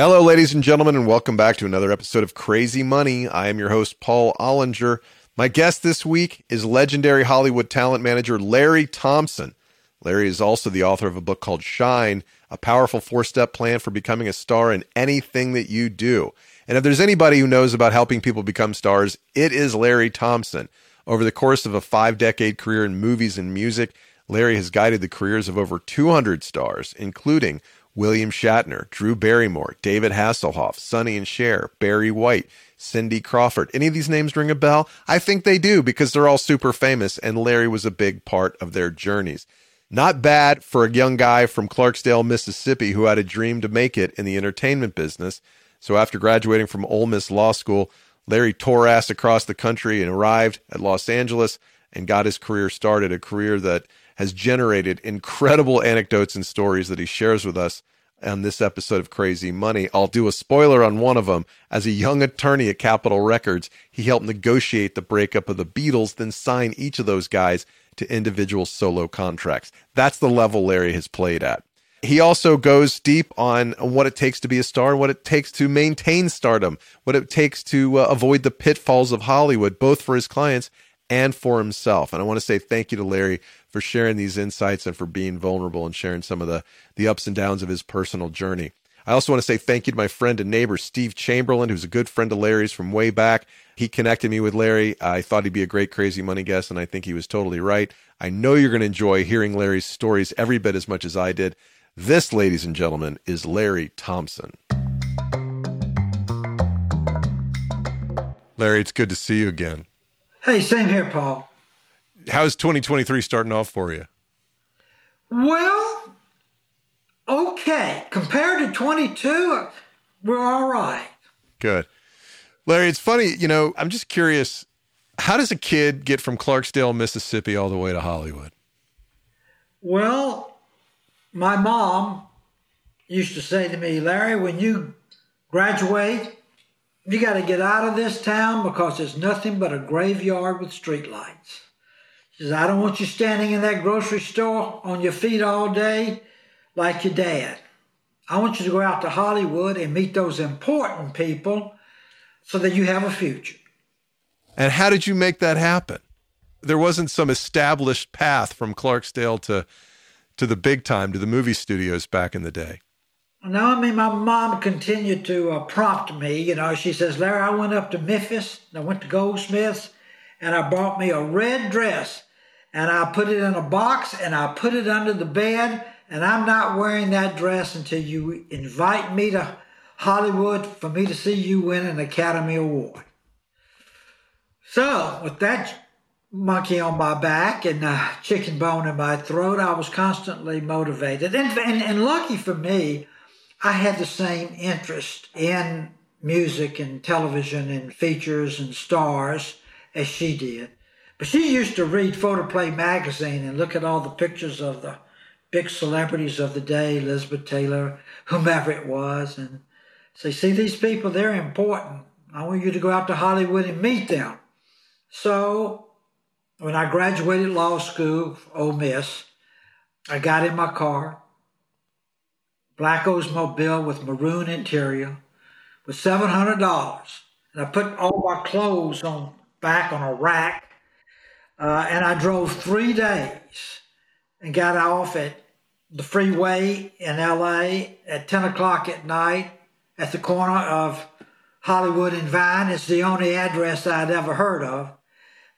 Hello, ladies and gentlemen, and welcome back to another episode of Crazy Money. I am your host, Paul Ollinger. My guest this week is legendary Hollywood talent manager Larry Thompson. Larry is also the author of a book called Shine, a powerful four step plan for becoming a star in anything that you do. And if there's anybody who knows about helping people become stars, it is Larry Thompson. Over the course of a five decade career in movies and music, Larry has guided the careers of over 200 stars, including William Shatner, Drew Barrymore, David Hasselhoff, Sonny and Cher, Barry White, Cindy Crawford. Any of these names ring a bell? I think they do because they're all super famous, and Larry was a big part of their journeys. Not bad for a young guy from Clarksdale, Mississippi, who had a dream to make it in the entertainment business. So after graduating from Ole Miss Law School, Larry tore ass across the country and arrived at Los Angeles and got his career started, a career that has generated incredible anecdotes and stories that he shares with us on this episode of Crazy Money. I'll do a spoiler on one of them. As a young attorney at Capitol Records, he helped negotiate the breakup of the Beatles, then sign each of those guys to individual solo contracts. That's the level Larry has played at. He also goes deep on what it takes to be a star what it takes to maintain stardom, what it takes to uh, avoid the pitfalls of Hollywood, both for his clients and for himself. And I want to say thank you to Larry for sharing these insights and for being vulnerable and sharing some of the, the ups and downs of his personal journey. I also want to say thank you to my friend and neighbor, Steve Chamberlain, who's a good friend of Larry's from way back. He connected me with Larry. I thought he'd be a great crazy money guest, and I think he was totally right. I know you're going to enjoy hearing Larry's stories every bit as much as I did. This, ladies and gentlemen, is Larry Thompson. Larry, it's good to see you again. Hey, same here, Paul. How's 2023 starting off for you? Well, okay. Compared to 22, we're all right. Good. Larry, it's funny, you know, I'm just curious how does a kid get from Clarksdale, Mississippi, all the way to Hollywood? Well, my mom used to say to me, Larry, when you graduate, you got to get out of this town because it's nothing but a graveyard with streetlights. Says, I don't want you standing in that grocery store on your feet all day like your dad. I want you to go out to Hollywood and meet those important people so that you have a future. And how did you make that happen? There wasn't some established path from Clarksdale to to the big time to the movie studios back in the day. No, I mean my mom continued to uh, prompt me. You know, she says, "Larry, I went up to Memphis. I went to Goldsmiths, and I bought me a red dress, and I put it in a box, and I put it under the bed, and I'm not wearing that dress until you invite me to Hollywood for me to see you win an Academy Award." So, with that monkey on my back and a chicken bone in my throat, I was constantly motivated. And, and, and lucky for me, I had the same interest in music and television and features and stars as she did. But she used to read Photoplay magazine and look at all the pictures of the big celebrities of the day, Elizabeth Taylor, whomever it was, and say, see, these people, they're important. I want you to go out to Hollywood and meet them. So when I graduated law school, Ole Miss, I got in my car, black Oldsmobile with maroon interior, with seven hundred dollars, and I put all my clothes on back on a rack, uh, and I drove three days, and got off at the freeway in L.A. at ten o'clock at night at the corner of Hollywood and Vine. It's the only address I'd ever heard of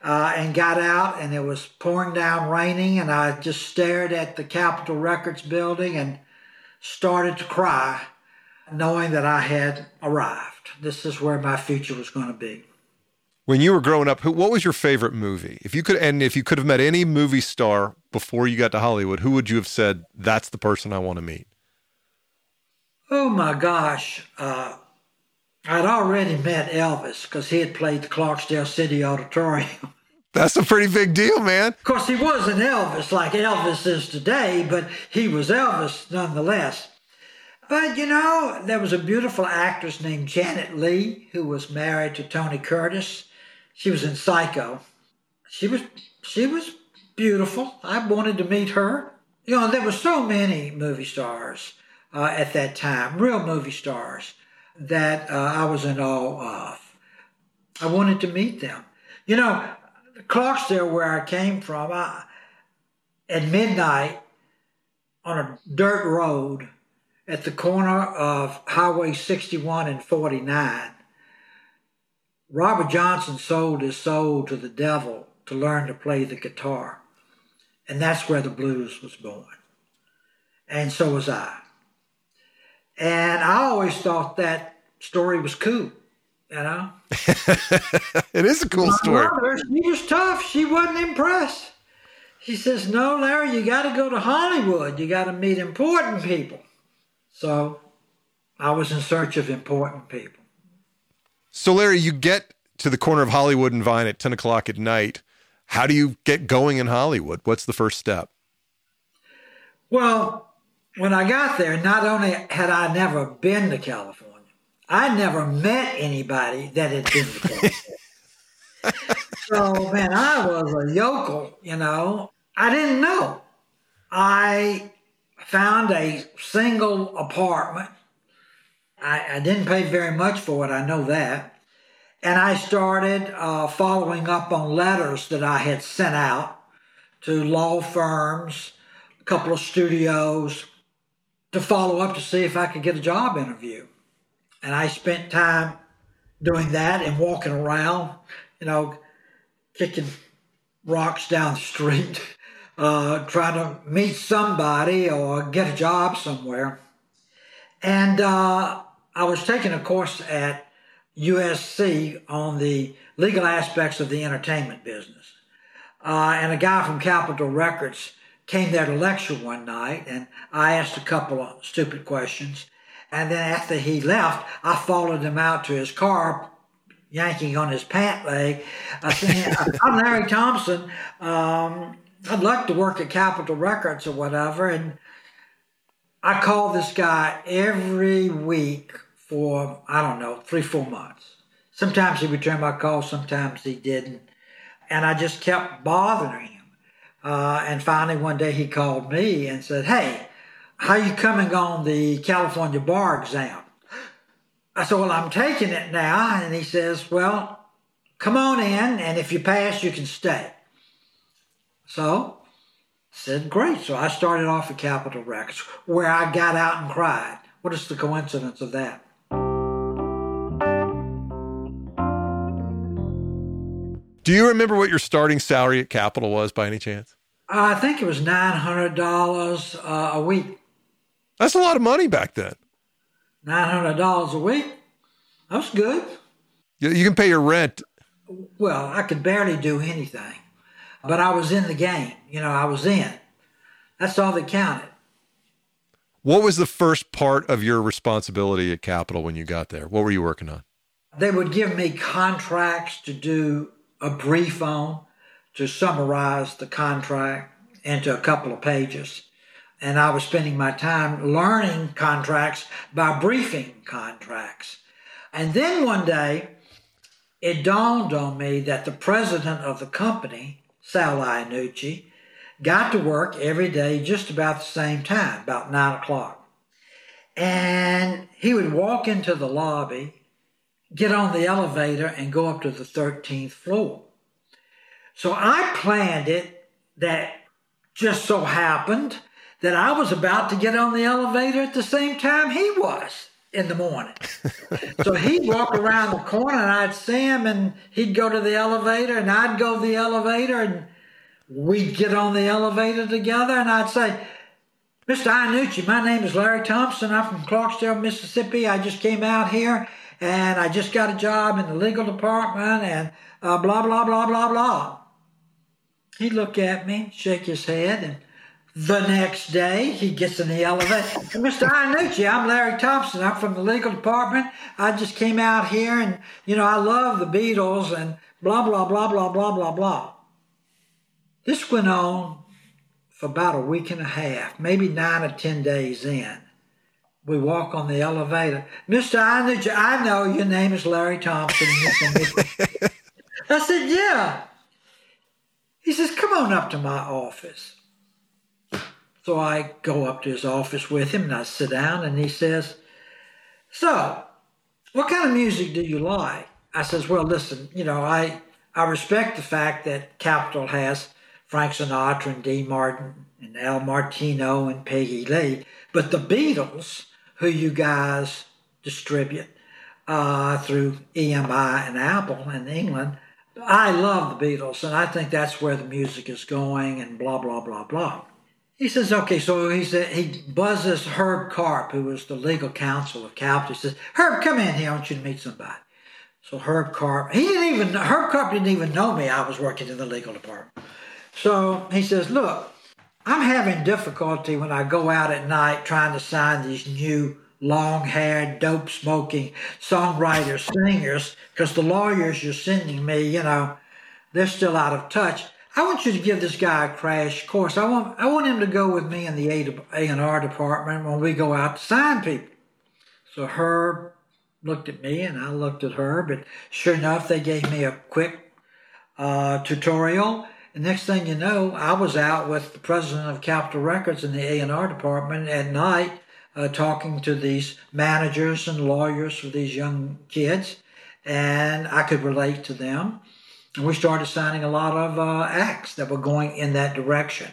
uh, and got out, and it was pouring down, raining, and I just stared at the Capitol Records building and started to cry, knowing that I had arrived. This is where my future was going to be. When you were growing up, who, what was your favorite movie? If you could, and if you could have met any movie star before you got to Hollywood, who would you have said that's the person I want to meet? Oh my gosh, uh, I'd already met Elvis because he had played the Clarksdale City Auditorium. That's a pretty big deal, man. Of course, he wasn't Elvis like Elvis is today, but he was Elvis nonetheless. But you know, there was a beautiful actress named Janet Leigh who was married to Tony Curtis. She was in Psycho. She was she was beautiful. I wanted to meet her. You know, there were so many movie stars. uh, at that time, real movie stars that uh, I was in awe of. I wanted to meet them. You know, the Clarksdale, where I came from, I, at midnight on a dirt road at the corner of Highway 61 and 49, Robert Johnson sold his soul to the devil to learn to play the guitar. And that's where the blues was born. And so was I. And I always thought that story was cool, you know? it is a cool My story. Mother, she was tough. She wasn't impressed. She says, No, Larry, you got to go to Hollywood. You got to meet important people. So I was in search of important people. So, Larry, you get to the corner of Hollywood and Vine at 10 o'clock at night. How do you get going in Hollywood? What's the first step? Well, when I got there, not only had I never been to California, I never met anybody that had been to California. so, man, I was a yokel, you know. I didn't know. I found a single apartment. I, I didn't pay very much for it, I know that. And I started uh, following up on letters that I had sent out to law firms, a couple of studios, to follow up to see if I could get a job interview. And I spent time doing that and walking around, you know, kicking rocks down the street, uh, trying to meet somebody or get a job somewhere. And uh, I was taking a course at USC on the legal aspects of the entertainment business. Uh, and a guy from Capitol Records came there to lecture one night, and I asked a couple of stupid questions. And then after he left, I followed him out to his car, yanking on his pant leg. I said, I'm Larry Thompson. Um, I'd like to work at Capitol Records or whatever. And I called this guy every week for, I don't know, three, four months. Sometimes he returned my call, sometimes he didn't. And I just kept bothering him. Uh, and finally, one day he called me and said, Hey, how you coming on the California bar exam? I said, Well, I'm taking it now. And he says, Well, come on in, and if you pass, you can stay. So I said, Great. So I started off at Capitol Records, where I got out and cried. What is the coincidence of that? Do you remember what your starting salary at Capitol was by any chance? I think it was $900 uh, a week. That's a lot of money back then. $900 a week? That's good. You, you can pay your rent. Well, I could barely do anything, but I was in the game. You know, I was in. That's all that counted. What was the first part of your responsibility at Capitol when you got there? What were you working on? They would give me contracts to do a brief on to summarize the contract into a couple of pages. And I was spending my time learning contracts by briefing contracts. And then one day, it dawned on me that the president of the company, Sal Iannucci, got to work every day just about the same time, about nine o'clock. And he would walk into the lobby get on the elevator and go up to the 13th floor. So I planned it that just so happened that I was about to get on the elevator at the same time he was in the morning. so he'd walk around the corner and I'd see him and he'd go to the elevator and I'd go to the elevator and we'd get on the elevator together and I'd say, Mr. Iannucci, my name is Larry Thompson. I'm from Clarksdale, Mississippi. I just came out here and I just got a job in the legal department and uh, blah, blah, blah, blah, blah. He'd look at me, shake his head, and the next day he gets in the elevator. Mr. Iannucci, I'm Larry Thompson. I'm from the legal department. I just came out here and, you know, I love the Beatles and blah, blah, blah, blah, blah, blah, blah. This went on for about a week and a half, maybe nine or ten days in we walk on the elevator. Mr. Iannucci, I know your name is Larry Thompson. I said, yeah. He says, come on up to my office. So I go up to his office with him and I sit down and he says, So, what kind of music do you like? I says, Well, listen, you know, I I respect the fact that Capitol has Frank Sinatra and Dean Martin and Al Martino and Peggy Lee, but the Beatles, who you guys distribute uh, through EMI and Apple in England, I love the Beatles, and I think that's where the music is going, and blah blah blah blah. He says, okay, so he said he buzzes Herb Karp, who was the legal counsel of Capitol. He says, Herb, come in here. I want you to meet somebody. So Herb Karp, he didn't even Herb Karp didn't even know me. I was working in the legal department. So he says, look, I'm having difficulty when I go out at night trying to sign these new long haired, dope smoking songwriters, singers, because the lawyers you're sending me, you know, they're still out of touch. I want you to give this guy a crash course. I want I want him to go with me in the A and R department when we go out to sign people. So Herb looked at me and I looked at Herb, and sure enough, they gave me a quick uh, tutorial. And next thing you know, I was out with the president of Capitol Records in the A and R department at night, uh, talking to these managers and lawyers for these young kids, and I could relate to them. And we started signing a lot of uh, acts that were going in that direction.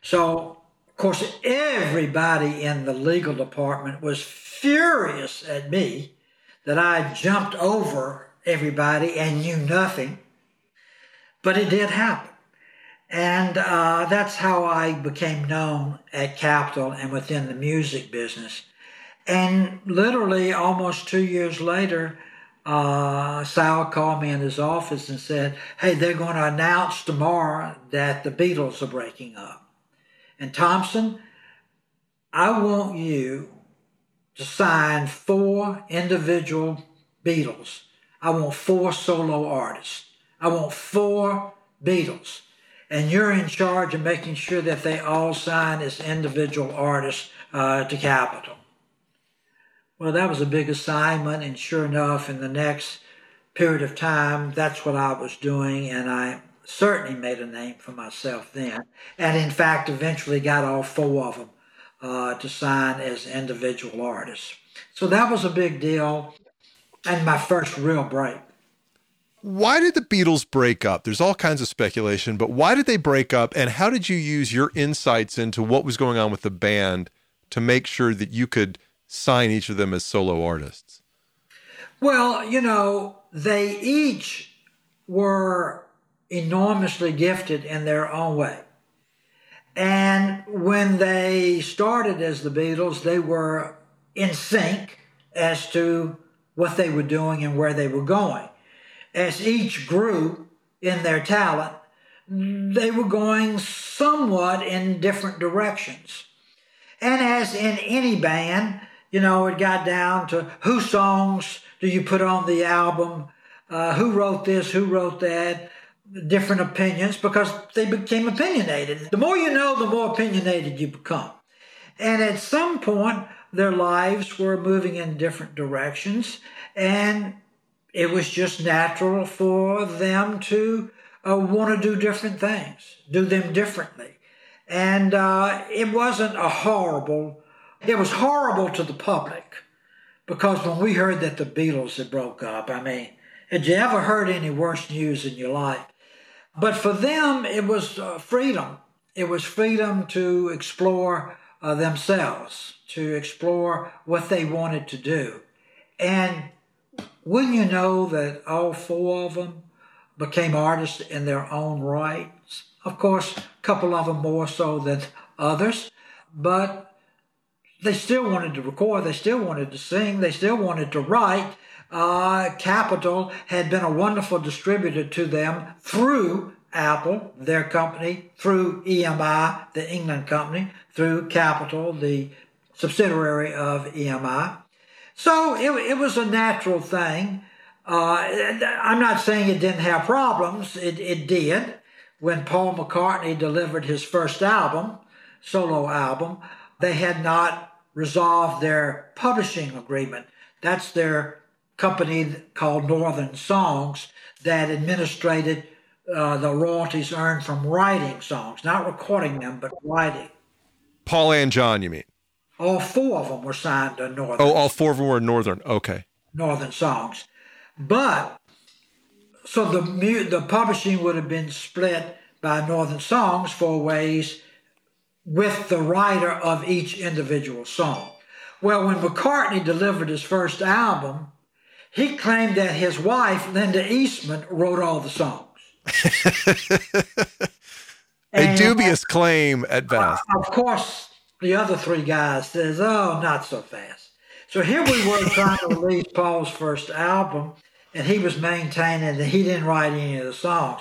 So, of course, everybody in the legal department was furious at me that I jumped over everybody and knew nothing. But it did happen. And uh, that's how I became known at Capitol and within the music business. And literally almost two years later, uh, Sal called me in his office and said, Hey, they're going to announce tomorrow that the Beatles are breaking up. And Thompson, I want you to sign four individual Beatles. I want four solo artists. I want four Beatles. And you're in charge of making sure that they all sign as individual artists uh, to Capitol. Well, that was a big assignment, and sure enough, in the next period of time, that's what I was doing, and I certainly made a name for myself then. And in fact, eventually got all four of them uh, to sign as individual artists. So that was a big deal, and my first real break. Why did the Beatles break up? There's all kinds of speculation, but why did they break up, and how did you use your insights into what was going on with the band to make sure that you could sign each of them as solo artists? Well, you know, they each were enormously gifted in their own way. And when they started as the Beatles, they were in sync as to what they were doing and where they were going. As each grew in their talent, they were going somewhat in different directions. And as in any band, you know, it got down to whose songs do you put on the album, uh, who wrote this, who wrote that, different opinions because they became opinionated. The more you know, the more opinionated you become. And at some point, their lives were moving in different directions, and it was just natural for them to uh, want to do different things, do them differently. And uh, it wasn't a horrible it was horrible to the public because when we heard that the Beatles had broke up, I mean, had you ever heard any worse news in your life? But for them, it was uh, freedom. It was freedom to explore uh, themselves, to explore what they wanted to do. And wouldn't you know that all four of them became artists in their own rights? Of course, a couple of them more so than others, but they still wanted to record, they still wanted to sing, they still wanted to write. Uh, Capitol had been a wonderful distributor to them through Apple, their company, through EMI, the England company, through Capitol, the subsidiary of EMI. So it, it was a natural thing. Uh, I'm not saying it didn't have problems, it, it did. When Paul McCartney delivered his first album, solo album, they had not resolved their publishing agreement. That's their company called Northern Songs that administrated uh, the royalties earned from writing songs, not recording them, but writing. Paul and John, you mean? All four of them were signed to Northern. Oh, all four of them were Northern. Okay. Northern songs, but so the the publishing would have been split by Northern Songs four ways with the writer of each individual song. Well, when McCartney delivered his first album, he claimed that his wife, Linda Eastman, wrote all the songs. A dubious claim at best. Of course, the other three guys says, "Oh, not so fast." So here we were trying to release Paul's first album, and he was maintaining that he didn't write any of the songs.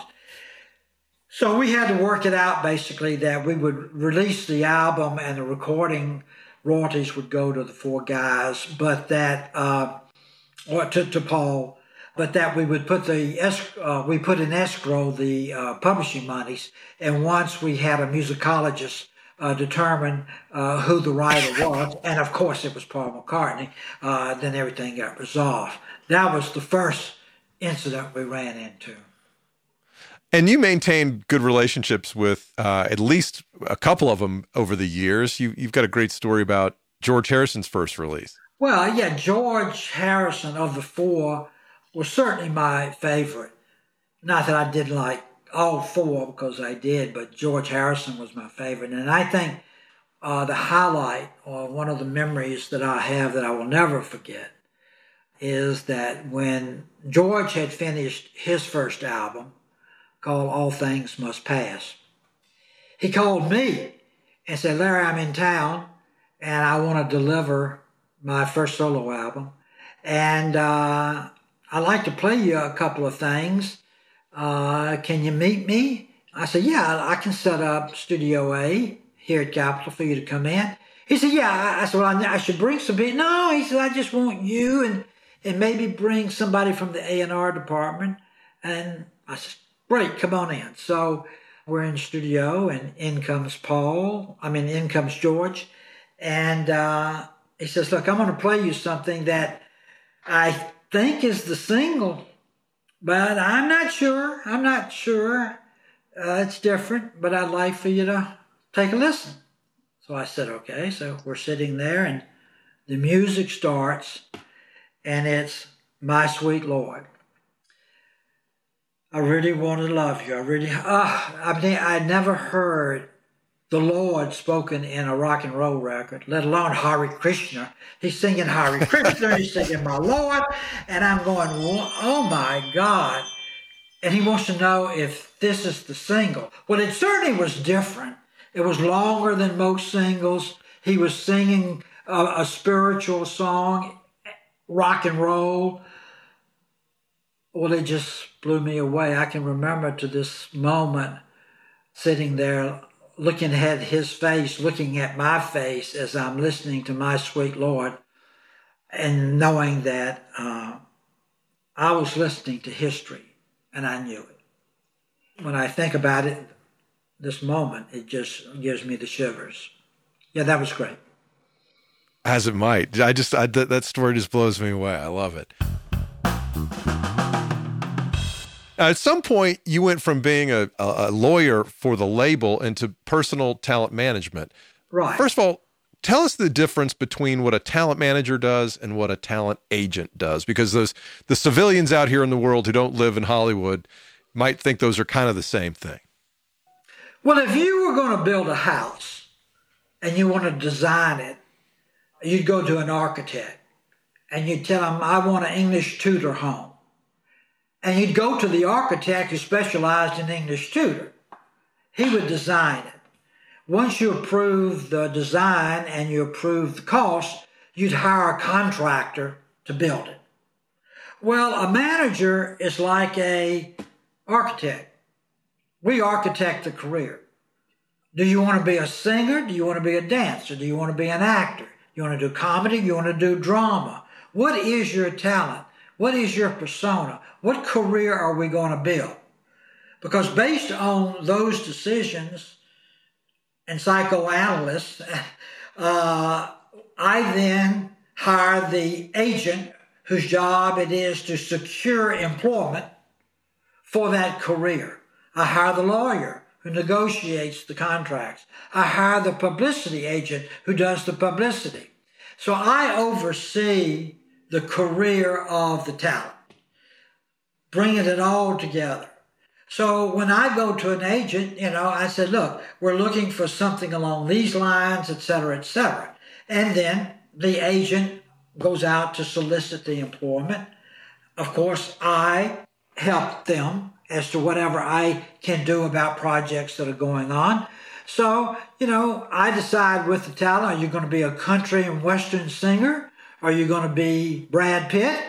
So we had to work it out basically that we would release the album and the recording royalties would go to the four guys, but that uh, or to, to Paul, but that we would put the uh, we put in escrow the uh, publishing monies, and once we had a musicologist uh, determine uh, who the writer was, and of course it was Paul McCartney, uh, then everything got resolved. That was the first incident we ran into. And you maintained good relationships with uh, at least a couple of them over the years. You, you've got a great story about George Harrison's first release. Well, yeah, George Harrison of the four was certainly my favorite. Not that I didn't like all four because I did, but George Harrison was my favorite. And I think uh, the highlight or one of the memories that I have that I will never forget is that when George had finished his first album called All Things Must Pass, he called me and said, Larry, I'm in town and I want to deliver my first solo album. And uh, I'd like to play you a couple of things. Uh, can you meet me? I said, yeah, I can set up Studio A here at Capitol for you to come in. He said, yeah. I said, well, I, should bring some people. No, he said, I just want you and, and maybe bring somebody from the A&R department. And I said, great, come on in. So we're in studio and in comes Paul. I mean, in comes George. And uh, he says, look, I'm going to play you something that I think is the single but I'm not sure. I'm not sure. Uh, it's different, but I'd like for you to take a listen. So I said, okay. So we're sitting there, and the music starts, and it's My Sweet Lord. I really want to love you. I really, ah, I mean, I never heard the Lord spoken in a rock and roll record, let alone Hari Krishna. He's singing Hari Krishna, he's singing My Lord, and I'm going, oh my God. And he wants to know if this is the single. Well, it certainly was different. It was longer than most singles. He was singing a, a spiritual song, rock and roll. Well, it just blew me away. I can remember to this moment sitting there looking at his face, looking at my face as I'm listening to my sweet Lord, and knowing that uh, I was listening to history and I knew it. When I think about it, this moment, it just gives me the shivers. Yeah, that was great. As it might. I just, I, that story just blows me away. I love it. At some point, you went from being a, a lawyer for the label into personal talent management. Right. First of all, tell us the difference between what a talent manager does and what a talent agent does, because those the civilians out here in the world who don't live in Hollywood might think those are kind of the same thing. Well, if you were going to build a house and you want to design it, you'd go to an architect and you'd tell him, "I want an English Tudor home." And you'd go to the architect who specialized in English Tudor. He would design it. Once you approve the design and you approve the cost, you'd hire a contractor to build it. Well, a manager is like a architect. We architect the career. Do you want to be a singer? Do you want to be a dancer? Do you want to be an actor? You want to do comedy? You want to do drama? What is your talent? What is your persona? What career are we going to build? Because based on those decisions and psychoanalysts, uh, I then hire the agent whose job it is to secure employment for that career. I hire the lawyer who negotiates the contracts. I hire the publicity agent who does the publicity. So I oversee the career of the talent, bringing it all together. So when I go to an agent, you know, I said, look, we're looking for something along these lines, et cetera, et cetera. And then the agent goes out to solicit the employment. Of course, I help them as to whatever I can do about projects that are going on. So, you know, I decide with the talent, are you going to be a country and western singer? Are you going to be Brad Pitt?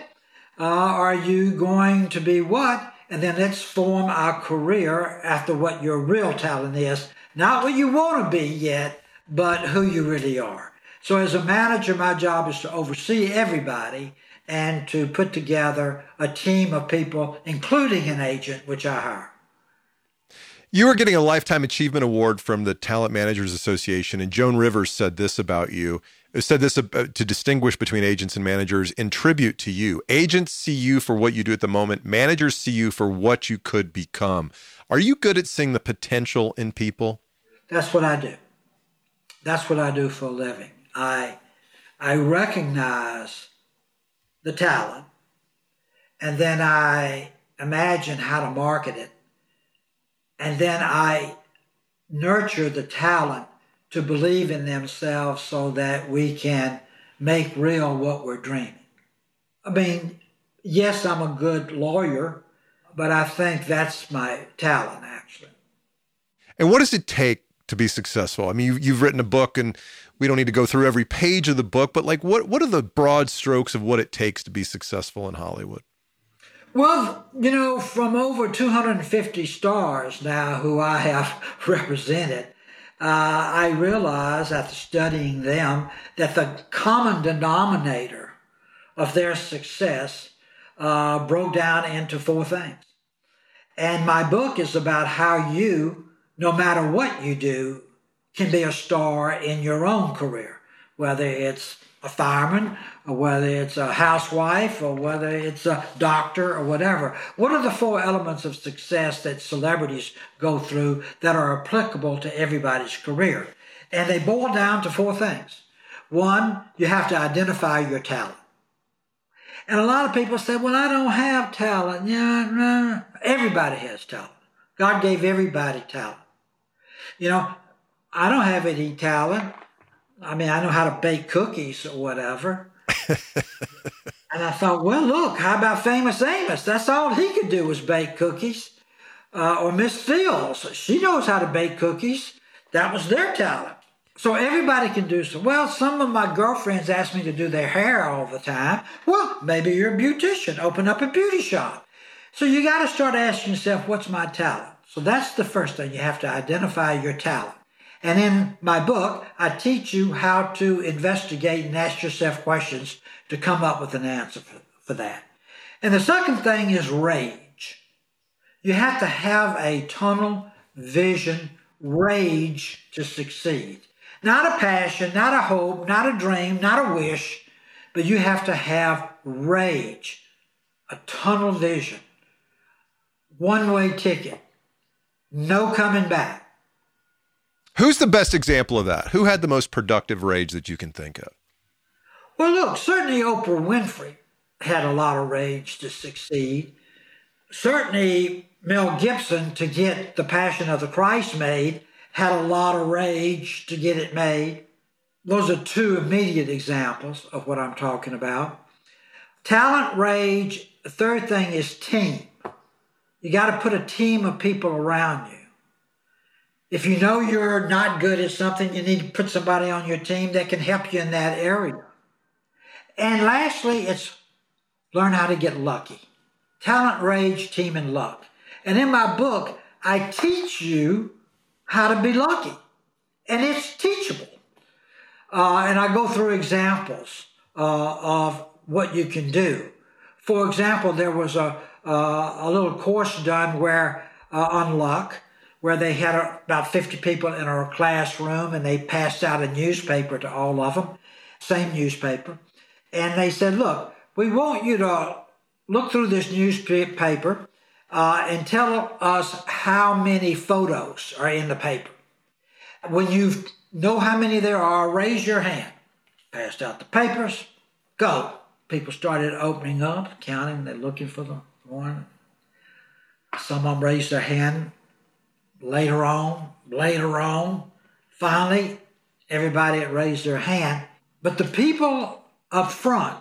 Uh, are you going to be what? And then let's form our career after what your real talent is. Not what you want to be yet, but who you really are. So as a manager, my job is to oversee everybody and to put together a team of people, including an agent, which I hire. You are getting a Lifetime Achievement Award from the Talent Managers Association, and Joan Rivers said this about you. Said this uh, to distinguish between agents and managers in tribute to you. Agents see you for what you do at the moment, managers see you for what you could become. Are you good at seeing the potential in people? That's what I do. That's what I do for a living. I I recognize the talent and then I imagine how to market it and then I nurture the talent to believe in themselves so that we can make real what we're dreaming. I mean, yes, I'm a good lawyer, but I think that's my talent, actually. And what does it take to be successful? I mean, you've written a book, and we don't need to go through every page of the book, but like, what what are the broad strokes of what it takes to be successful in Hollywood? Well, you know, from over 250 stars now who I have represented, uh, I realized after studying them that the common denominator of their success uh, broke down into four things. And my book is about how you, no matter what you do, can be a star in your own career, whether it's a fireman, or whether it's a housewife, or whether it's a doctor, or whatever. What are the four elements of success that celebrities go through that are applicable to everybody's career? And they boil down to four things. One, you have to identify your talent. And a lot of people say, well, I don't have talent. Yeah. Everybody has talent. God gave everybody talent. You know, I don't have any talent. I mean, I know how to bake cookies or whatever. and I thought, well, look, how about Famous Amos? That's all he could do was bake cookies. Uh, or Miss Fields, she knows how to bake cookies. That was their talent. So everybody can do so. Well, some of my girlfriends ask me to do their hair all the time. Well, maybe you're a beautician. Open up a beauty shop. So you got to start asking yourself, what's my talent? So that's the first thing. You have to identify your talent. And in my book, I teach you how to investigate and ask yourself questions to come up with an answer for, for that. And the second thing is rage. You have to have a tunnel vision, rage to succeed. Not a passion, not a hope, not a dream, not a wish, but you have to have rage, a tunnel vision, one way ticket, no coming back. Who's the best example of that? Who had the most productive rage that you can think of? Well, look, certainly Oprah Winfrey had a lot of rage to succeed. Certainly Mel Gibson, to get The Passion of the Christ made, had a lot of rage to get it made. Those are two immediate examples of what I'm talking about. Talent, rage. The third thing is team. You got to put a team of people around you. If you know you're not good at something, you need to put somebody on your team that can help you in that area. And lastly, it's learn how to get lucky. Talent, rage, team, and luck. And in my book, I teach you how to be lucky. And it's teachable. Uh, and I go through examples uh, of what you can do. For example, there was a, uh, a little course done where uh, on luck, where they had about 50 people in our classroom and they passed out a newspaper to all of them, same newspaper. And they said, Look, we want you to look through this newspaper. uh, and tell us how many photos are in the paper. When you know how many there are, raise your hand. Passed out the papers. Go. People started opening up, counting. They're looking for the one. Some of them raised their hand. Later on, later on, finally, everybody had raised their hand. But the people up front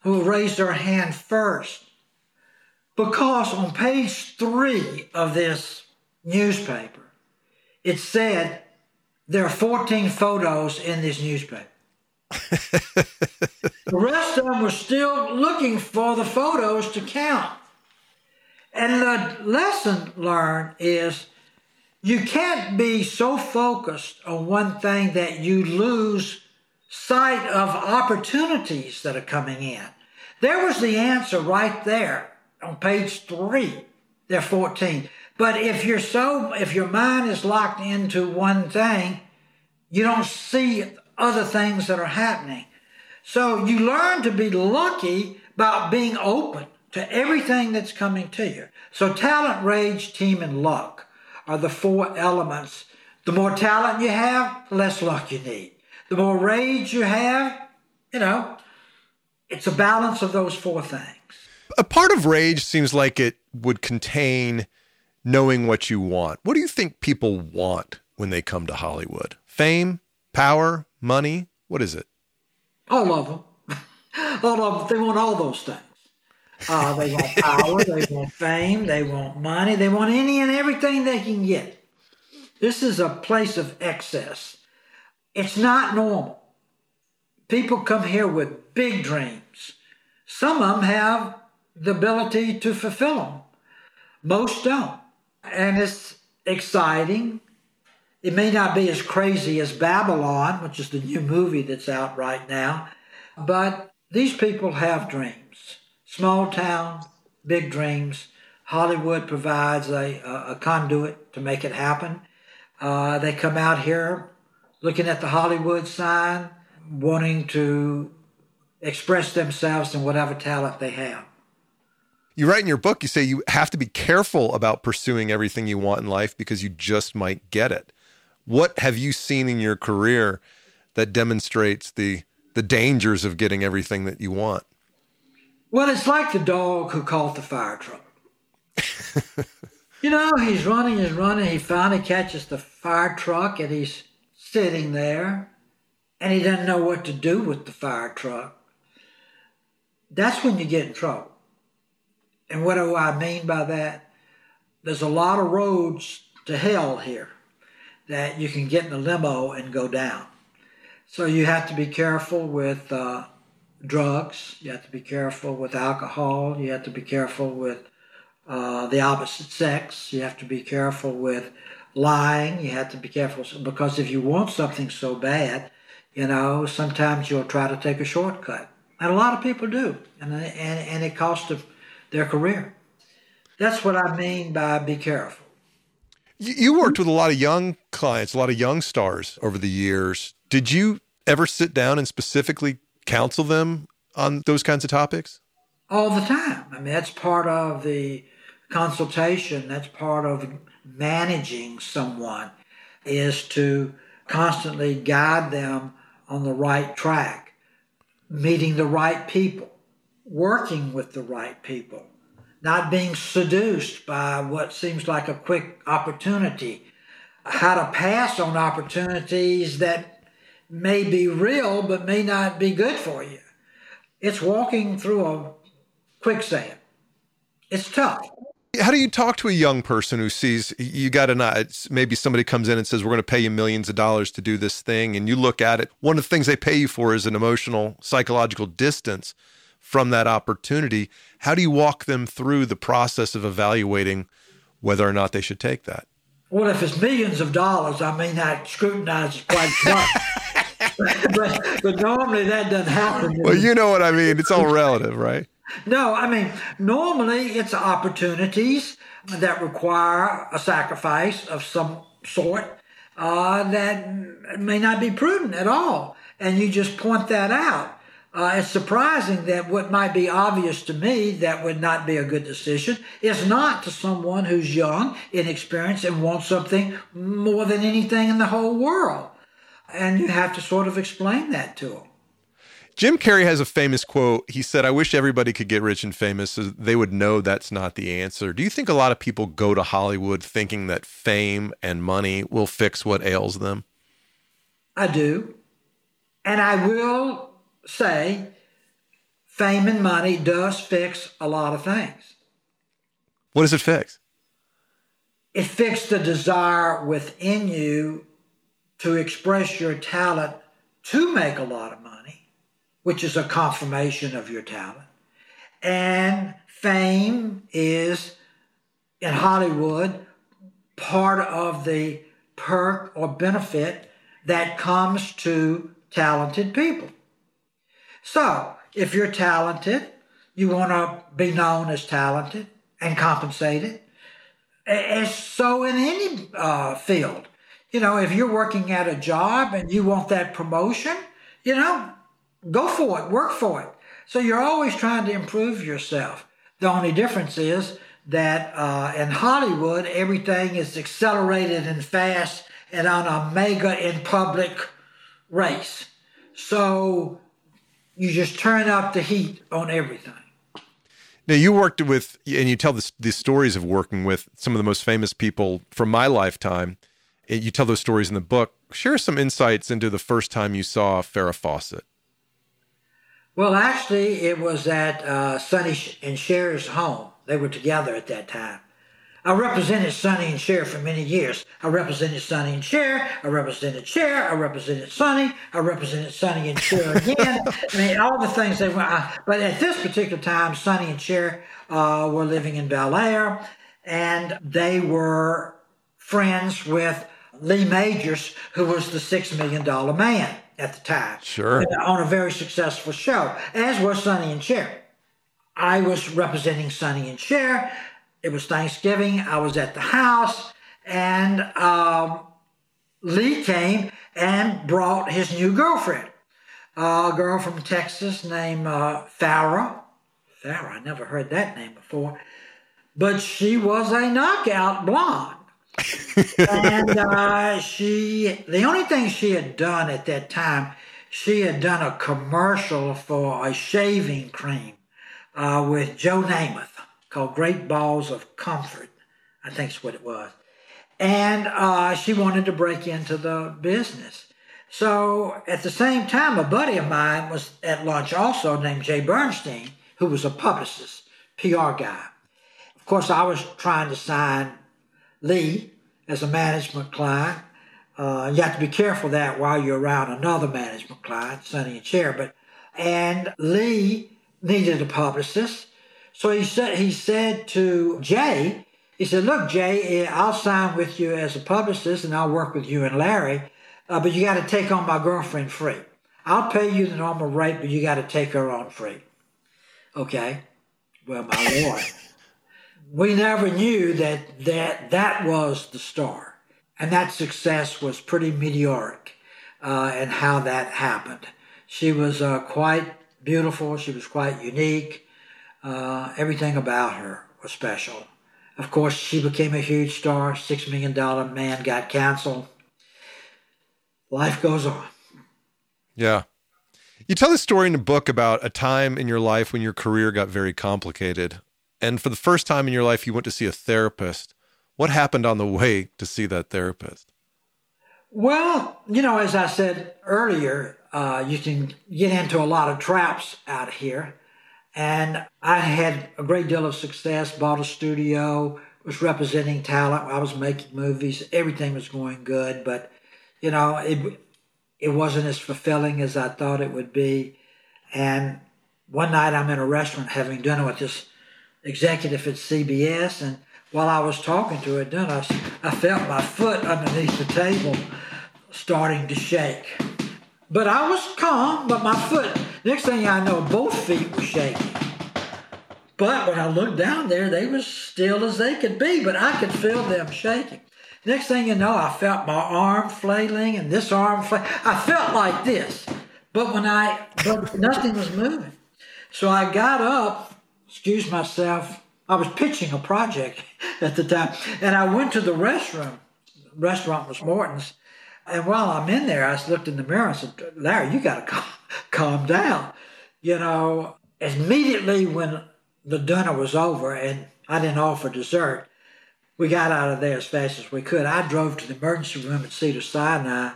who raised their hand first, because on page three of this newspaper, it said there are 14 photos in this newspaper. the rest of them were still looking for the photos to count. And the lesson learned is you can't be so focused on one thing that you lose sight of opportunities that are coming in. There was the answer right there on page three. There are 14. But if you're so, if your mind is locked into one thing, you don't see other things that are happening. So you learn to be lucky about being open to everything that's coming to you. So talent, rage, team, and luck are the four elements. The more talent you have, the less luck you need. The more rage you have, you know, it's a balance of those four things. A part of rage seems like it would contain knowing what you want. What do you think people want when they come to Hollywood? Fame, power, money? What is it? All of them. all of them. They want all those things. Uh, they want power, they want fame, they want money, they want any and everything they can get. This is a place of excess. It's not normal. People come here with big dreams. Some of them have the ability to fulfill them, most don't. And it's exciting. It may not be as crazy as Babylon, which is the new movie that's out right now, but these people have dreams. Small town, big dreams. Hollywood provides a, a conduit to make it happen. Uh, they come out here looking at the Hollywood sign, wanting to express themselves in whatever talent they have. You write in your book, you say you have to be careful about pursuing everything you want in life because you just might get it. What have you seen in your career that demonstrates the the dangers of getting everything that you want? Well, it's like the dog who caught the fire truck. you know, he's running, he's running. He finally catches the fire truck and he's sitting there and he doesn't know what to do with the fire truck. That's when you get in trouble. And what do I mean by that? There's a lot of roads to hell here that you can get in a limo and go down. So you have to be careful with uh, drugs. You have to be careful with alcohol. You have to be careful with uh, the opposite sex. You have to be careful with lying. You have to be careful because if you want something so bad, you know, sometimes you'll try to take a shortcut. And a lot of people do. And, and, and it costs them their career. That's what I mean by be careful. You worked with a lot of young clients, a lot of young stars over the years. Did you ever sit down and specifically counsel them on those kinds of topics? All the time. I mean, that's part of the consultation, that's part of managing someone, is to constantly guide them on the right track, meeting the right people, working with the right people, not being seduced by what seems like a quick opportunity, how to pass on opportunities that may be real but may not be good for you. It's walking through a quicksand. It's tough. How do you talk to a young person who sees you got to not, maybe somebody comes in and says we're going to pay you millions of dollars to do this thing and you look at it one of the things they pay you for is an emotional psychological distance from that opportunity how do you walk them through the process of evaluating whether or not they should take that well if it's millions of dollars I may not scrutinize it quite much but, but normally that doesn't happen. Well, you know what I mean. It's all relative, right? No, I mean, normally it's opportunities that require a sacrifice of some sort uh, that may not be prudent at all. And you just point that out. Uh, it's surprising that what might be obvious to me that would not be a good decision is not to someone who's young, inexperienced, and wants something more than anything in the whole world. And you have to sort of explain that to them. Jim Carrey has a famous quote. He said, I wish everybody could get rich and famous so they would know that's not the answer. Do you think a lot of people go to Hollywood thinking that fame and money will fix what ails them? I do. And I will say fame and money does fix a lot of things. What does it fix? It fixes the desire within you to express your talent to make a lot of money, which is a confirmation of your talent. And fame is in Hollywood part of the perk or benefit that comes to talented people. So, if you're talented, you want to be known as talented and compensated. As so in any uh, field, you know, if you're working at a job and you want that promotion, you know, go for it, work for it. So you're always trying to improve yourself. The only difference is that uh, in Hollywood, everything is accelerated and fast and on a mega in public race. So you just turn up the heat on everything. Now you worked with, and you tell the, the stories of working with some of the most famous people from my lifetime. You tell those stories in the book. Share some insights into the first time you saw Farrah Fawcett. Well, actually, it was at uh, Sonny and Cher's home. They were together at that time. I represented Sonny and Cher for many years. I represented Sonny and Cher. I represented Cher. I represented Sonny. I represented Sonny and Cher again. I mean, all the things they were. but at this particular time, Sonny and Cher uh, were living in Bel Air, and they were friends with Lee Majors, who was the Six Million Dollar Man at the time. Sure. On a very successful show, as was Sonny and Cher. I was representing Sonny and Cher. It was Thanksgiving. I was at the house, and um, Lee came and brought his new girlfriend, a girl from Texas named uh, Farrah. Farrah, I never heard that name before, but she was a knockout blonde. And uh, she, the only thing she had done at that time, she had done a commercial for a shaving cream uh, with Joe Namath called Great Balls of Comfort, I think is what it was. And uh, she wanted to break into the business. So at the same time, a buddy of mine was at lunch also named Jay Bernstein, who was a publicist, PR guy. Of course, I was trying to sign Lee as a management client. Uh, you have to be careful that while you're around another management client, Sonny and Cher. But and Lee needed a publicist, so he said, he said to Jay, he said, look, Jay, eh, I'll sign with you as a publicist and I'll work with you and Larry, uh, but you got to take on my girlfriend free. I'll pay you the normal rate, but you got to take her on free. Okay. Well, my lord, we never knew that that that was the star, and that success was pretty meteoric, uh, and how that happened. She was uh, quite beautiful. She was quite unique. Uh, everything about her was special. Of course, she became a huge star. Six Million Dollar Man got canceled. Life goes on. Yeah. You tell the story in the book about a time in your life when your career got very complicated. And for the first time in your life, you went to see a therapist. What happened on the way to see that therapist? Well, you know, as I said earlier, uh, you can get into a lot of traps out here. And I had a great deal of success, bought a studio, was representing talent. I was making movies. Everything was going good, but you know, it it wasn't as fulfilling as I thought it would be. And one night I'm in a restaurant having dinner with this executive at CBS, and while I was talking to her dinner, I felt my foot underneath the table starting to shake. But I was calm, but my foot, next thing I know, both feet were shaking. But when I looked down there, they were still as they could be, but I could feel them shaking. Next thing you know, I felt my arm flailing and this arm flailing. I felt like this. But when I, but nothing was moving. So I got up, excuse myself, I was pitching a project at the time, and I went to the restroom. The restaurant was Morton's. And while I'm in there, I looked in the mirror and said, Larry, you got to calm, calm down. You know, immediately when the dinner was over and I didn't offer dessert, we got out of there as fast as we could. I drove to the emergency room at Cedar Sinai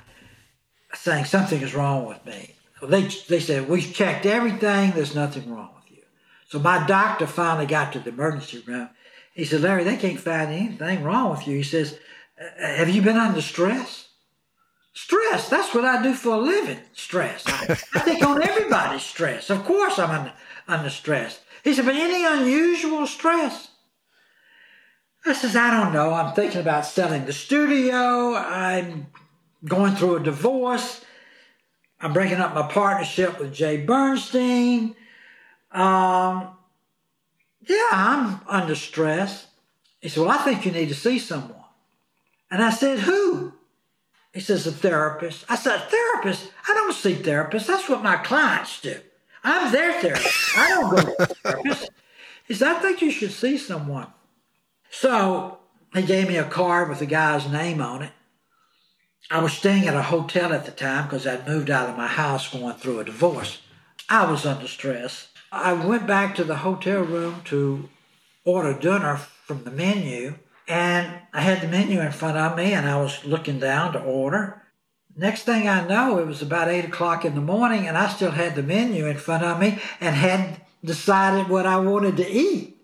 saying something is wrong with me. They, they said, we've checked everything, there's nothing wrong. So my doctor finally got to the emergency room. He said, Larry, they can't find anything wrong with you. He says, uh, have you been under stress? Stress, that's what I do for a living, stress. I, I think on everybody's stress. Of course I'm under, under stress. He said, but any unusual stress? I says, I don't know. I'm thinking about selling the studio. I'm going through a divorce. I'm breaking up my partnership with Jay Bernstein. Um, yeah, I'm under stress. He said, Well, I think you need to see someone. And I said, Who? He says, A therapist. I said, Therapist? I don't see therapists. That's what my clients do. I'm their therapist. I don't go to therapists. He said, I think you should see someone. So he gave me a card with the guy's name on it. I was staying at a hotel at the time because I'd moved out of my house going through a divorce. I was under stress. I went back to the hotel room to order dinner from the menu, and I had the menu in front of me, and I was looking down to order. Next thing I know, it was about 8 o'clock in the morning, and I still had the menu in front of me and hadn't decided what I wanted to eat.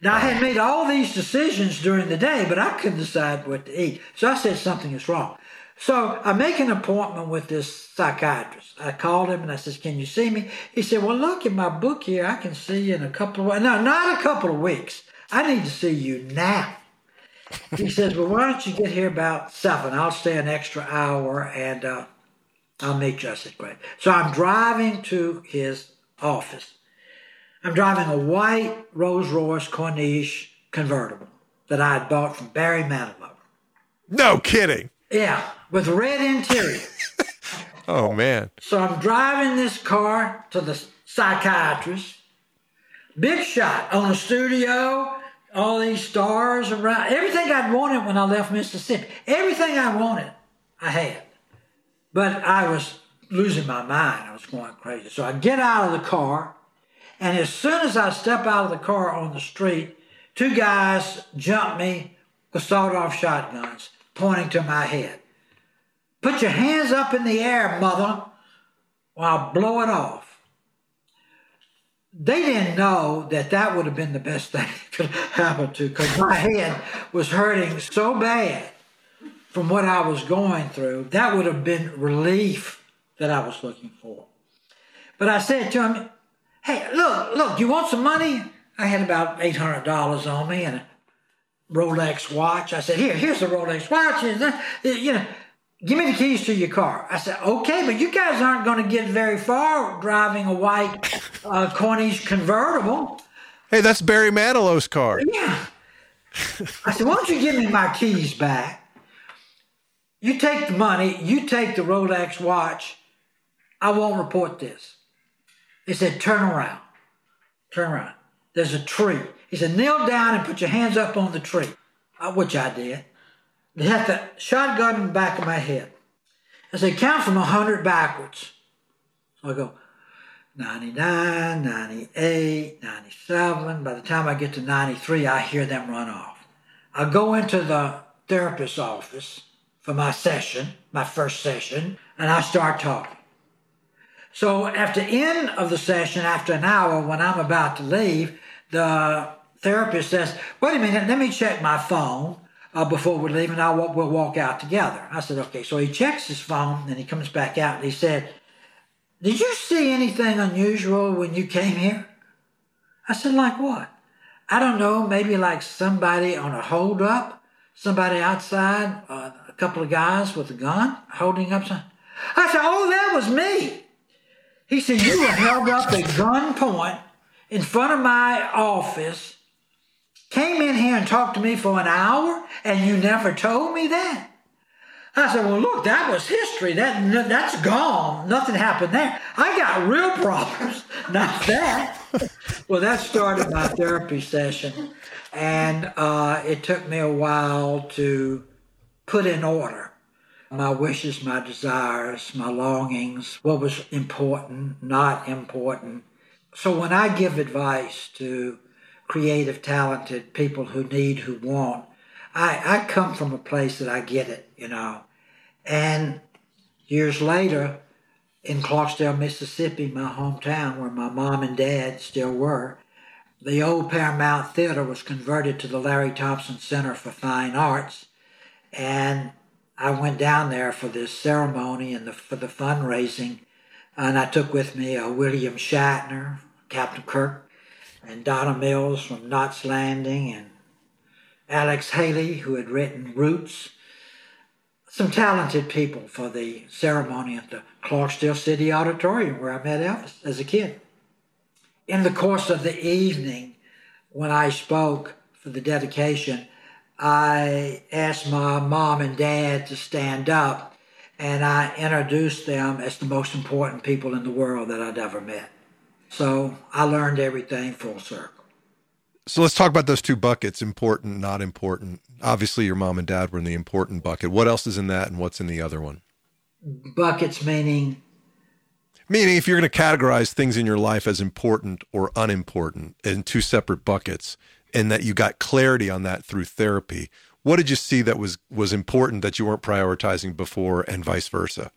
Now, I had made all these decisions during the day, but I couldn't decide what to eat. So I said something is wrong. So I make an appointment with this psychiatrist. I called him and I says, Can you see me? He said, Well, look in my book here. I can see you in a couple of No, not a couple of weeks. I need to see you now. He says, Well, why don't you get here about seven? I'll stay an extra hour and uh, I'll meet you. I said, Great. So I'm driving to his office. I'm driving a white Rolls Royce Corniche convertible that I had bought from Barry Manilow. No kidding. Yeah, with red interior. oh man. So I'm driving this car to the psychiatrist. Big shot on a studio, all these stars around. Everything I'd wanted when I left Mississippi. Everything I wanted, I had. But I was losing my mind. I was going crazy. So I get out of the car, and as soon as I step out of the car on the street, two guys jump me with sawed-off shotguns pointing to my head. Put your hands up in the air, mother, or I'll blow it off. They didn't know that that would have been the best thing that could happen to because my head was hurting so bad from what I was going through. That would have been relief that I was looking for. But I said to him, hey, look, look, you want some money? I had about $800 on me and a Rolex watch. I said, here, here's the Rolex watch. You know, give me the keys to your car. I said, okay, but you guys aren't going to get very far driving a white uh, Corniche convertible. Hey, that's Barry Manilow's car. Yeah. I said, why don't you give me my keys back? You take the money, you take the Rolex watch. I won't report this. He said, turn around. Turn around. There's a tree. He said, kneel down and put your hands up on the tree, uh, which I did. They had the shotgun in the back of my head. I said, count from 100 backwards. So I go, 99, 98, 97. By the time I get to 93, I hear them run off. I go into the therapist's office for my session, my first session, and I start talking. So at the end of the session, after an hour, when I'm about to leave, the therapist says, wait a minute, let me check my phone uh, before we leave and I'll, we'll walk out together. I said, okay. So he checks his phone and he comes back out and he said, did you see anything unusual when you came here? I said, like what? I don't know, maybe like somebody on a hold up, somebody outside, uh, a couple of guys with a gun holding up something. I said, oh, that was me. He said, you were held up at gunpoint in front of my office came in here and talked to me for an hour and you never told me that? I said, well, look, that was history. That that's gone. Nothing happened there. I got real problems, not that. well, that started my therapy session, and uh, it took me a while to put in order my wishes, my desires, my longings, what was important, not important. So when I give advice to creative, talented people who need, who want, I, I come from a place that I get it, you know. And years later, in Clarksdale, Mississippi, my hometown, where my mom and dad still were, the old Paramount Theater was converted to the Larry Thompson Center for Fine Arts. And I went down there for this ceremony and the, for the fundraising. And I took with me uh, William Shatner, Captain Kirk, and Donna Mills from Knots Landing, and Alex Haley, who had written Roots. Some talented people for the ceremony at the Clarksdale City Auditorium where I met Elvis as a kid. In the course of the evening, when I spoke for the dedication, I asked my mom and dad to stand up and I introduced them as the most important people in the world that I'd ever met. So I learned everything full circle. So let's talk about those two buckets important, not important. Obviously, your mom and dad were in the important bucket. What else is in that and what's in the other one? Buckets meaning? Meaning, if you're going to categorize things in your life as important or unimportant in two separate buckets, and that you got clarity on that through therapy, what did you see that was was important that you weren't prioritizing before, and vice versa?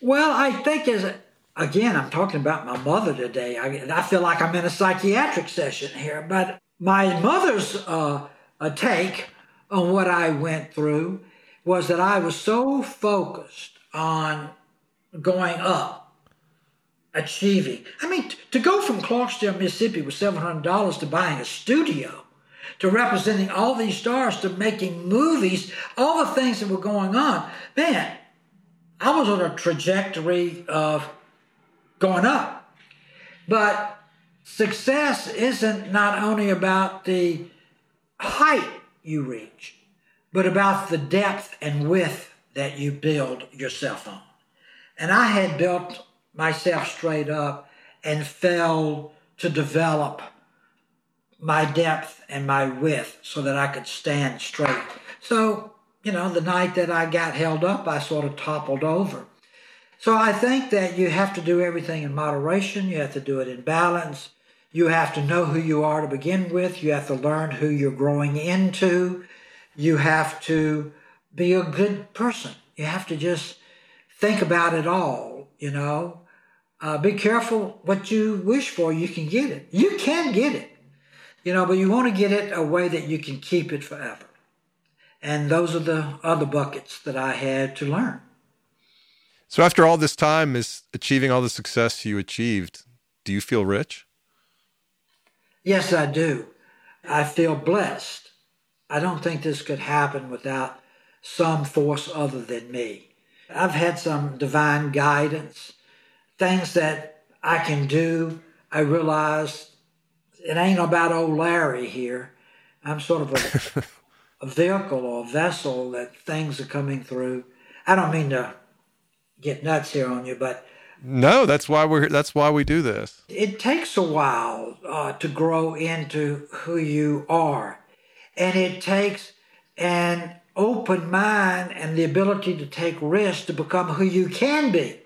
Well, I think as again, I'm talking about my mother today. I, I feel like I'm in a psychiatric session here, but my mother's uh, take on what I went through was that I was so focused on going up, achieving. I mean, to go from Clarksdale, Mississippi with $700 to buying a studio, to representing all these stars, to making movies, all the things that were going on, man, I was on a trajectory of going up. But success isn't not only about the height you reach, but about the depth and width that you build yourself on. And I had built myself straight up and failed to develop my depth and my width so that I could stand straight. So, you know, the night that I got held up, I sort of toppled over. So I think that you have to do everything in moderation. You have to do it in balance. You have to know who you are to begin with. You have to learn who you're growing into. You have to be a good person. You have to just think about it all, you know. Uh, be careful what you wish for. You can get it. You can get it, you know, but you want to get it a way that you can keep it forever. And those are the other buckets that I had to learn. So after all this time is achieving all the success you achieved, do you feel rich? Yes, I do. I feel blessed. I don't think this could happen without some force other than me. I've had some divine guidance, things that I can do. I realize it ain't about old Larry here. I'm sort of a, a vehicle or vessel that things are coming through. I don't mean to get nuts here on you, but no, that's why we're that's why we do this. It takes a while uh, to grow into who you are, and it takes an open mind and the ability to take risks to become who you can be.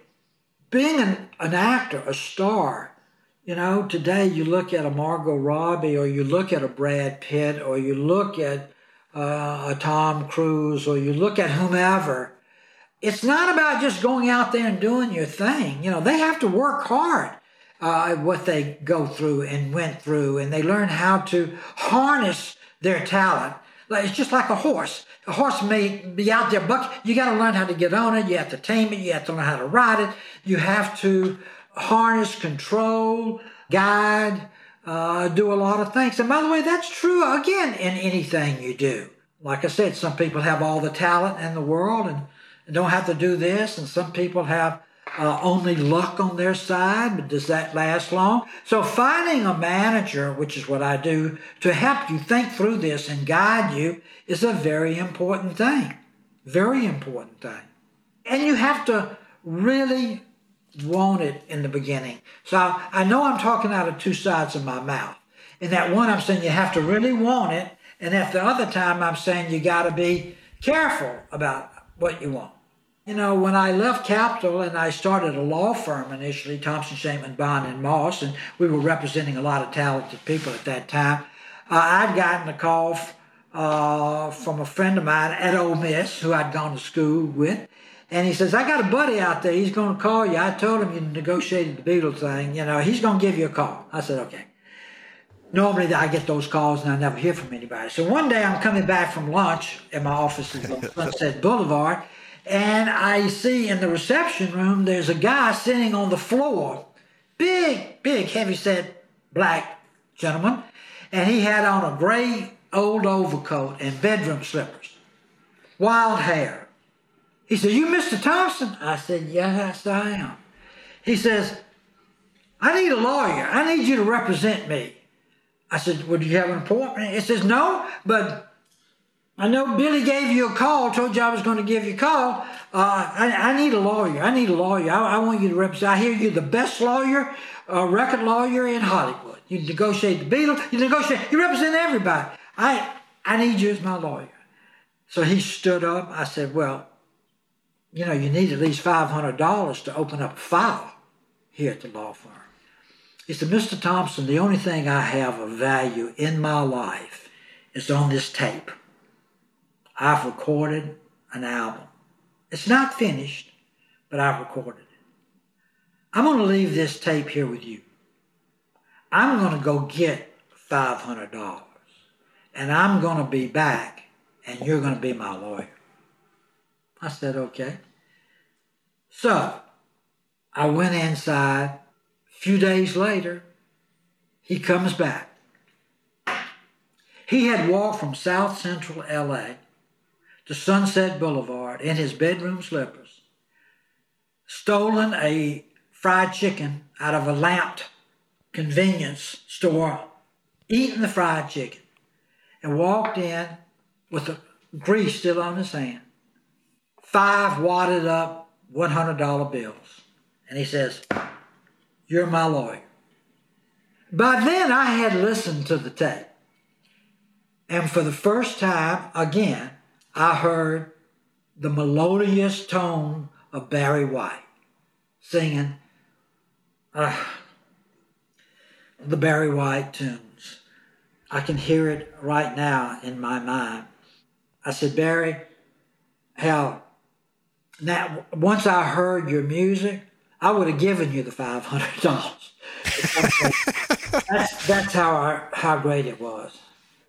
Being an, an actor, a star, you know, today you look at a Margot Robbie, or you look at a Brad Pitt, or you look at uh, a Tom Cruise, or you look at whomever it's not about just going out there and doing your thing. You know, they have to work hard uh, what they go through and went through, and they learn how to harness their talent. Like, it's just like a horse. A horse may be out there, but you got to learn how to get on it. You have to tame it. You have to learn how to ride it. You have to harness, control, guide, uh, do a lot of things. And by the way, that's true again in anything you do. Like I said, some people have all the talent in the world, and don't have to do this, and some people have uh, only luck on their side, but does that last long? So, finding a manager, which is what I do, to help you think through this and guide you is a very important thing. Very important thing. And you have to really want it in the beginning. So I know I'm talking out of two sides of my mouth. In that one, I'm saying you have to really want it. And at the other time, I'm saying you got to be careful about what you want. You know, when I left Capitol and I started a law firm initially, Thompson, Shaman, Bond, and Moss, and we were representing a lot of talented people at that time, uh, I'd gotten a call uh, from a friend of mine at Ole Miss who I'd gone to school with. And he says, I got a buddy out there. He's going to call you. I told him you negotiated the Beatles thing. You know, he's going to give you a call. I said, okay. Normally I get those calls and I never hear from anybody. So one day I'm coming back from lunch at my office on Sunset Boulevard. And I see in the reception room, there's a guy sitting on the floor. Big, big, heavy set black gentleman. And he had on a gray old overcoat and bedroom slippers. Wild hair he said, You Mr. Thompson? I said, Yes, I am. He says, I need a lawyer. I need you to represent me. I said, Well, do you have an appointment? He says, No, but I know Billy gave you a call, told you I was going to give you a call. Uh, I, I, need a lawyer. I need a lawyer. I, I, want you to represent. I hear you're the best lawyer, uh, record lawyer in Hollywood. You negotiate the Beatles. You negotiate. You represent everybody. I I need you as my lawyer. So he stood up. I said, Well, you know, you need at least $500 to open up a file here at the law firm. He said, Mr. Thompson, the only thing I have of value in my life is on this tape. I've recorded an album. It's not finished, but I've recorded it. I'm going to leave this tape here with you. I'm going to go get $500 and I'm going to be back and you're going to be my lawyer. I said, okay. So I went inside. Few days later, he comes back. He had walked from South Central LA to Sunset Boulevard in his bedroom slippers, stolen a fried chicken out of a lamped convenience store, eaten the fried chicken, and walked in with the grease still on his hand five wadded up $100 bills. And he says, You're my lawyer. By then, I had listened to the tape. And for the first time, again, I heard the melodious tone of Barry White singing uh, the Barry White tunes. I can hear it right now in my mind. I said, Barry, how now, once I heard your music, I would have given you the five hundred dollars. that's that's how I, how great it was.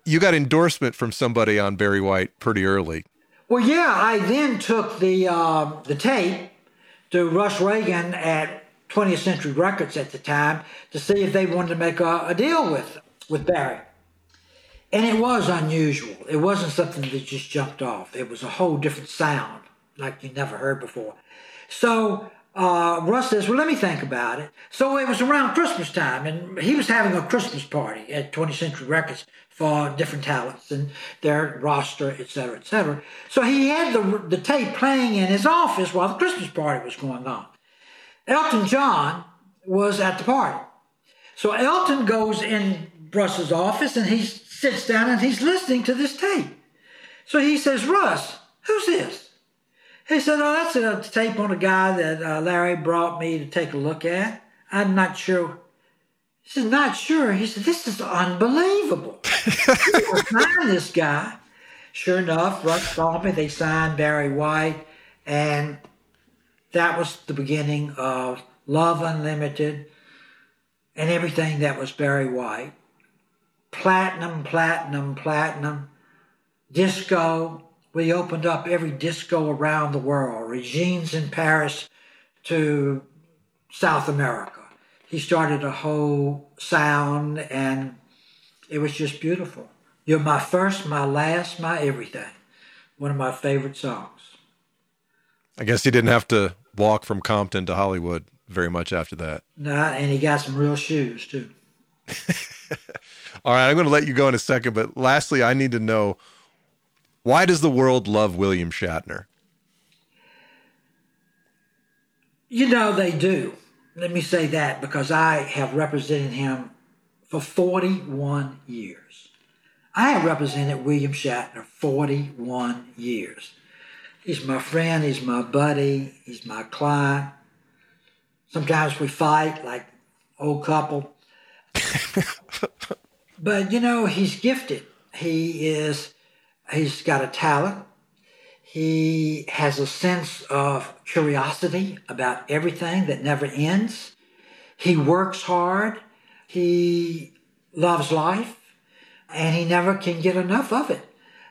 You got endorsement from somebody on Barry White pretty early. Well, yeah, I then took the um, the tape to Russ Regan at 20th Century Records at the time to see if they wanted to make a, a deal with with Barry. And it was unusual. It wasn't something that just jumped off. It was a whole different sound like you never heard before. So uh, Russ says, Well, let me think about it. So it was around Christmas time, and he was having a Christmas party at 20th Century Records for different talents and their roster, et cetera, et cetera. So he had the, the tape playing in his office while the Christmas party was going on. Elton John was at the party. So Elton goes in Russ's office and he sits down and he's listening to this tape. So he says, Russ, who's this? He said, Oh, that's a tape on a guy that uh, Larry brought me to take a look at. I'm not sure. He said, Not sure. He said, This is unbelievable. signed this guy. Sure enough, Russ called me. They signed Barry White. And that was the beginning of Love Unlimited and everything that was Barry White. Platinum, platinum, platinum, disco, we opened up every disco around the world, Regines in Paris to South America. He started a whole sound, and it was just beautiful. You're my first, my last, my everything. One of my favorite songs. I guess he didn't have to walk from Compton to Hollywood very much after that. Nah, and he got some real shoes too. All right, I'm going to let you go in a second, but lastly, I need to know Why does the world love William Shatner? You know, they do. Let me say that because I have represented him for 41 years. I have represented William Shatner 41 years. He's my friend, he's my buddy, he's my client. Sometimes we fight like old couple. but you know, he's gifted. He is he's got a talent. He has a sense of curiosity about everything that never ends. He works hard. He loves life and he never can get enough of it.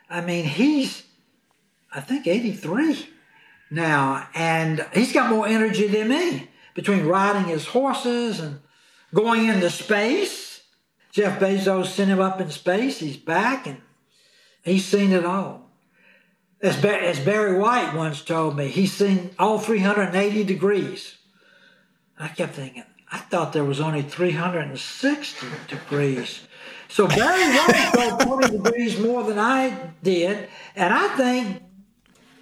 I mean, he's, I think, 83 now, and he's got more energy than me between riding his horses and going into space. Jeff Bezos sent him up in space. He's back and he's seen it all. As, as Barry White once told me, he's seen all 380 degrees. I kept thinking, I thought there was only 360 degrees. So Barry White saw 20 degrees more than I did, and I think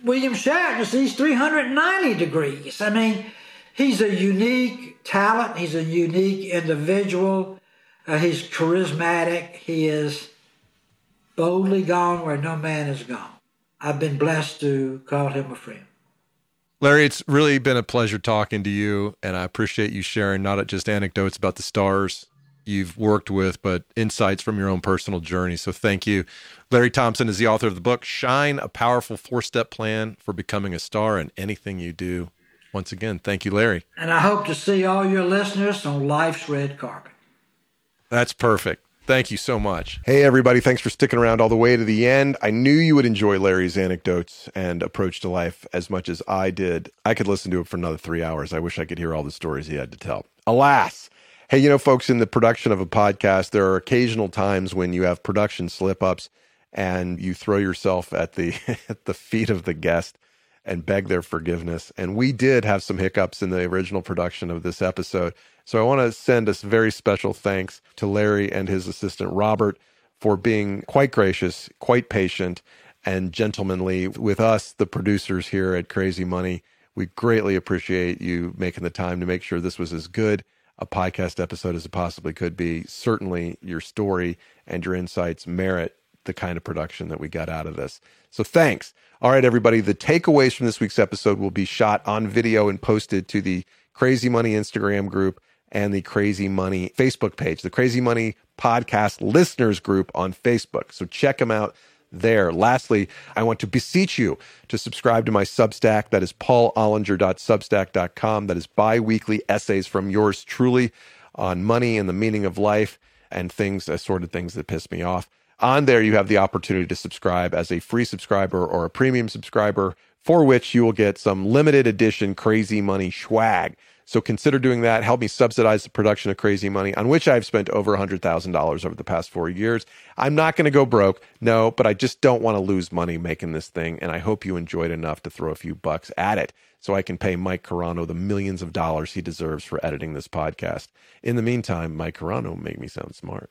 William Shatner sees 390 degrees. I mean, he's a unique talent. He's a unique individual. Uh, he's charismatic. He is boldly gone where no man has gone. I've been blessed to call him a friend. Larry, it's really been a pleasure talking to you, and I appreciate you sharing not just anecdotes about the stars you've worked with, but insights from your own personal journey. So thank you. Larry Thompson is the author of the book Shine, a powerful four step plan for becoming a star in anything you do. Once again, thank you, Larry. And I hope to see all your listeners on life's red carpet. That's perfect. Thank you so much. Hey, everybody. Thanks for sticking around all the way to the end. I knew you would enjoy Larry's anecdotes and approach to life as much as I did. I could listen to it for another three hours. I wish I could hear all the stories he had to tell. Alas, Hey, you know, folks, in the production of a podcast, there are occasional times when you have production slip ups and you throw yourself at the at the feet of the guest and beg their forgiveness. And we did have some hiccups in the original production of this episode. So I want to send a very special thanks to Larry and his assistant Robert for being quite gracious, quite patient, and gentlemanly with us, the producers here at Crazy Money. We greatly appreciate you making the time to make sure this was as good a podcast episode as it possibly could be. Certainly, your story and your insights merit the kind of production that we got out of this. So, thanks. All right, everybody. The takeaways from this week's episode will be shot on video and posted to the Crazy Money Instagram group and the Crazy Money Facebook page, the Crazy Money Podcast Listeners group on Facebook. So, check them out there. Lastly, I want to beseech you to subscribe to my Substack. That is paulollinger.substack.com. That is bi weekly essays from yours truly on money and the meaning of life and things, assorted things that piss me off. On there, you have the opportunity to subscribe as a free subscriber or a premium subscriber, for which you will get some limited edition crazy money swag. So consider doing that. Help me subsidize the production of Crazy Money, on which I've spent over $100,000 over the past four years. I'm not going to go broke, no, but I just don't want to lose money making this thing. And I hope you enjoyed enough to throw a few bucks at it so I can pay Mike Carano the millions of dollars he deserves for editing this podcast. In the meantime, Mike Carano make me sound smart.